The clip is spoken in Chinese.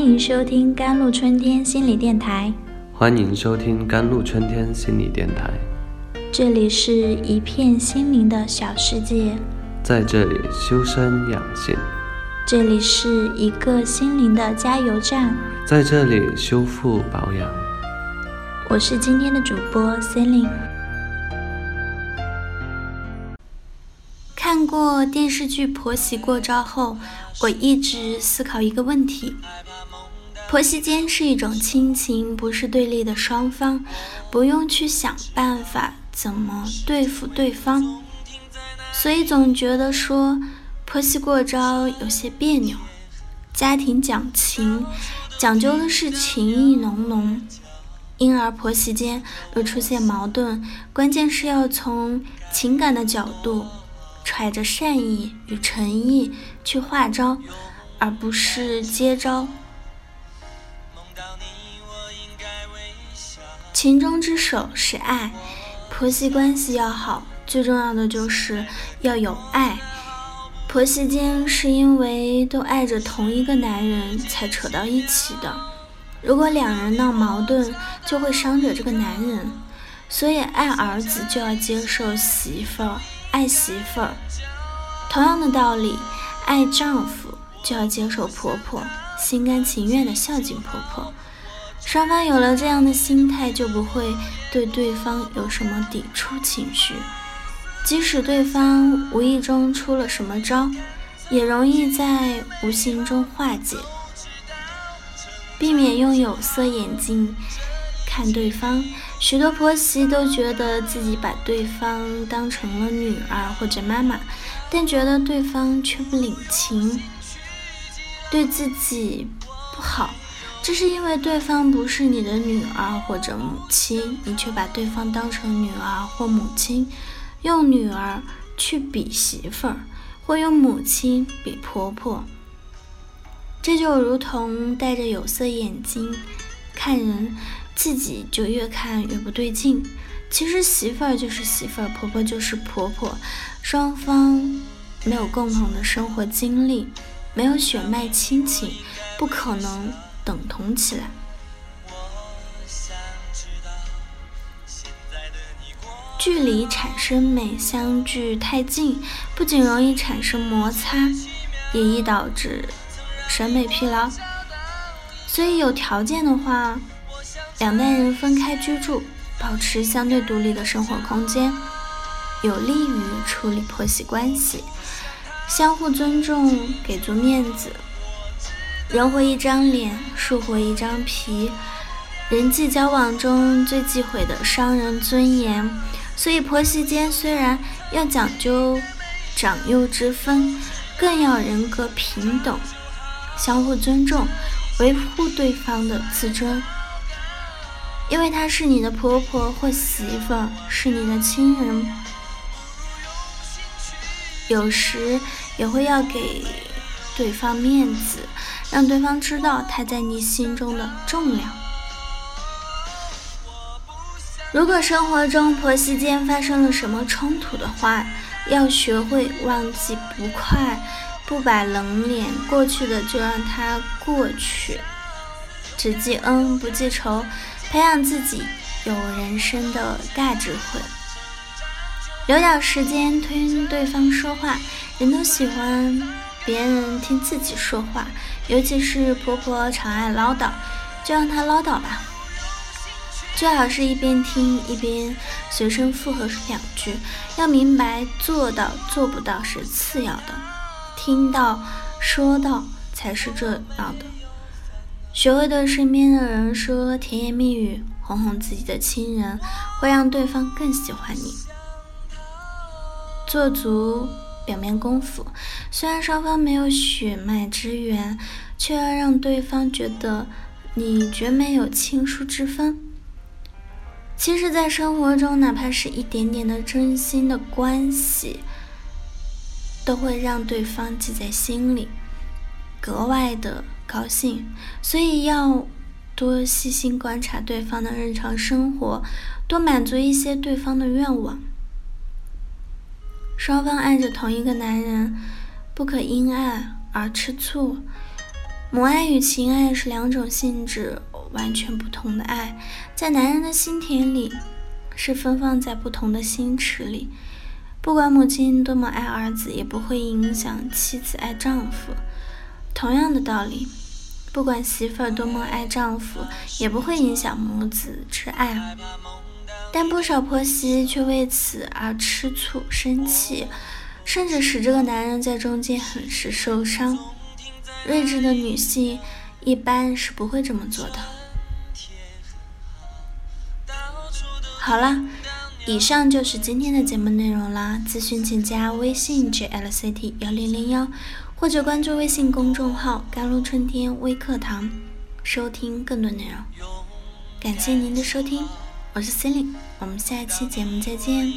欢迎收听甘露春天心理电台。欢迎收听甘露春天心理电台。这里是一片心灵的小世界，在这里修身养性，这里是一个心灵的加油站，在这里修复保养。我是今天的主播 Celine。看过电视剧《婆媳过招》后，我一直思考一个问题。婆媳间是一种亲情，不是对立的双方，不用去想办法怎么对付对方，所以总觉得说婆媳过招有些别扭。家庭讲情，讲究的是情意浓浓，因而婆媳间若出现矛盾，关键是要从情感的角度，揣着善意与诚意去化招，而不是接招。情中之首是爱，婆媳关系要好，最重要的就是要有爱。婆媳间是因为都爱着同一个男人才扯到一起的，如果两人闹矛盾，就会伤着这个男人。所以爱儿子就要接受媳妇儿，爱媳妇儿。同样的道理，爱丈夫就要接受婆婆，心甘情愿的孝敬婆婆。双方有了这样的心态，就不会对对方有什么抵触情绪。即使对方无意中出了什么招，也容易在无形中化解。避免用有色眼镜看对方。许多婆媳都觉得自己把对方当成了女儿或者妈妈，但觉得对方却不领情，对自己不好。这是因为对方不是你的女儿或者母亲，你却把对方当成女儿或母亲，用女儿去比媳妇儿，或用母亲比婆婆，这就如同戴着有色眼镜看人，自己就越看越不对劲。其实媳妇儿就是媳妇儿，婆婆就是婆婆，双方没有共同的生活经历，没有血脉亲情，不可能。等同起来，距离产生美，相距太近不仅容易产生摩擦，也易导致审美疲劳。所以有条件的话，两代人分开居住，保持相对独立的生活空间，有利于处理婆媳关系，相互尊重，给足面子。人活一张脸，树活一张皮。人际交往中最忌讳的伤人尊严，所以婆媳间虽然要讲究长幼之分，更要人格平等，相互尊重，维护对方的自尊。因为她是你的婆婆或媳妇，是你的亲人，有时也会要给对方面子。让对方知道他在你心中的重量。如果生活中婆媳间发生了什么冲突的话，要学会忘记不快，不摆冷脸，过去的就让它过去，只记恩不记仇，培养自己有人生的大智慧。留点时间听对方说话，人都喜欢别人听自己说话。尤其是婆婆常爱唠叨，就让她唠叨吧。最好是一边听一边随声附和两句。要明白，做到做不到是次要的，听到说到才是重要的。学会对身边的人说甜言蜜语，哄哄自己的亲人，会让对方更喜欢你。做足。表面功夫，虽然双方没有血脉之缘，却要让对方觉得你绝没有亲疏之分。其实，在生活中，哪怕是一点点的真心的关系，都会让对方记在心里，格外的高兴。所以，要多细心观察对方的日常生活，多满足一些对方的愿望。双方爱着同一个男人，不可因爱而吃醋。母爱与情爱是两种性质完全不同的爱，在男人的心田里，是分放在不同的心池里。不管母亲多么爱儿子，也不会影响妻子爱丈夫。同样的道理，不管媳妇儿多么爱丈夫，也不会影响母子之爱。但不少婆媳却为此而吃醋、生气，甚至使这个男人在中间很是受伤。睿智的女性一般是不会这么做的。好了，以上就是今天的节目内容啦。咨询请加微信 jlct 幺零零幺，或者关注微信公众号“甘露春天微课堂”，收听更多内容。感谢您的收听，我是 c e l i n e 我们下一期节目再见。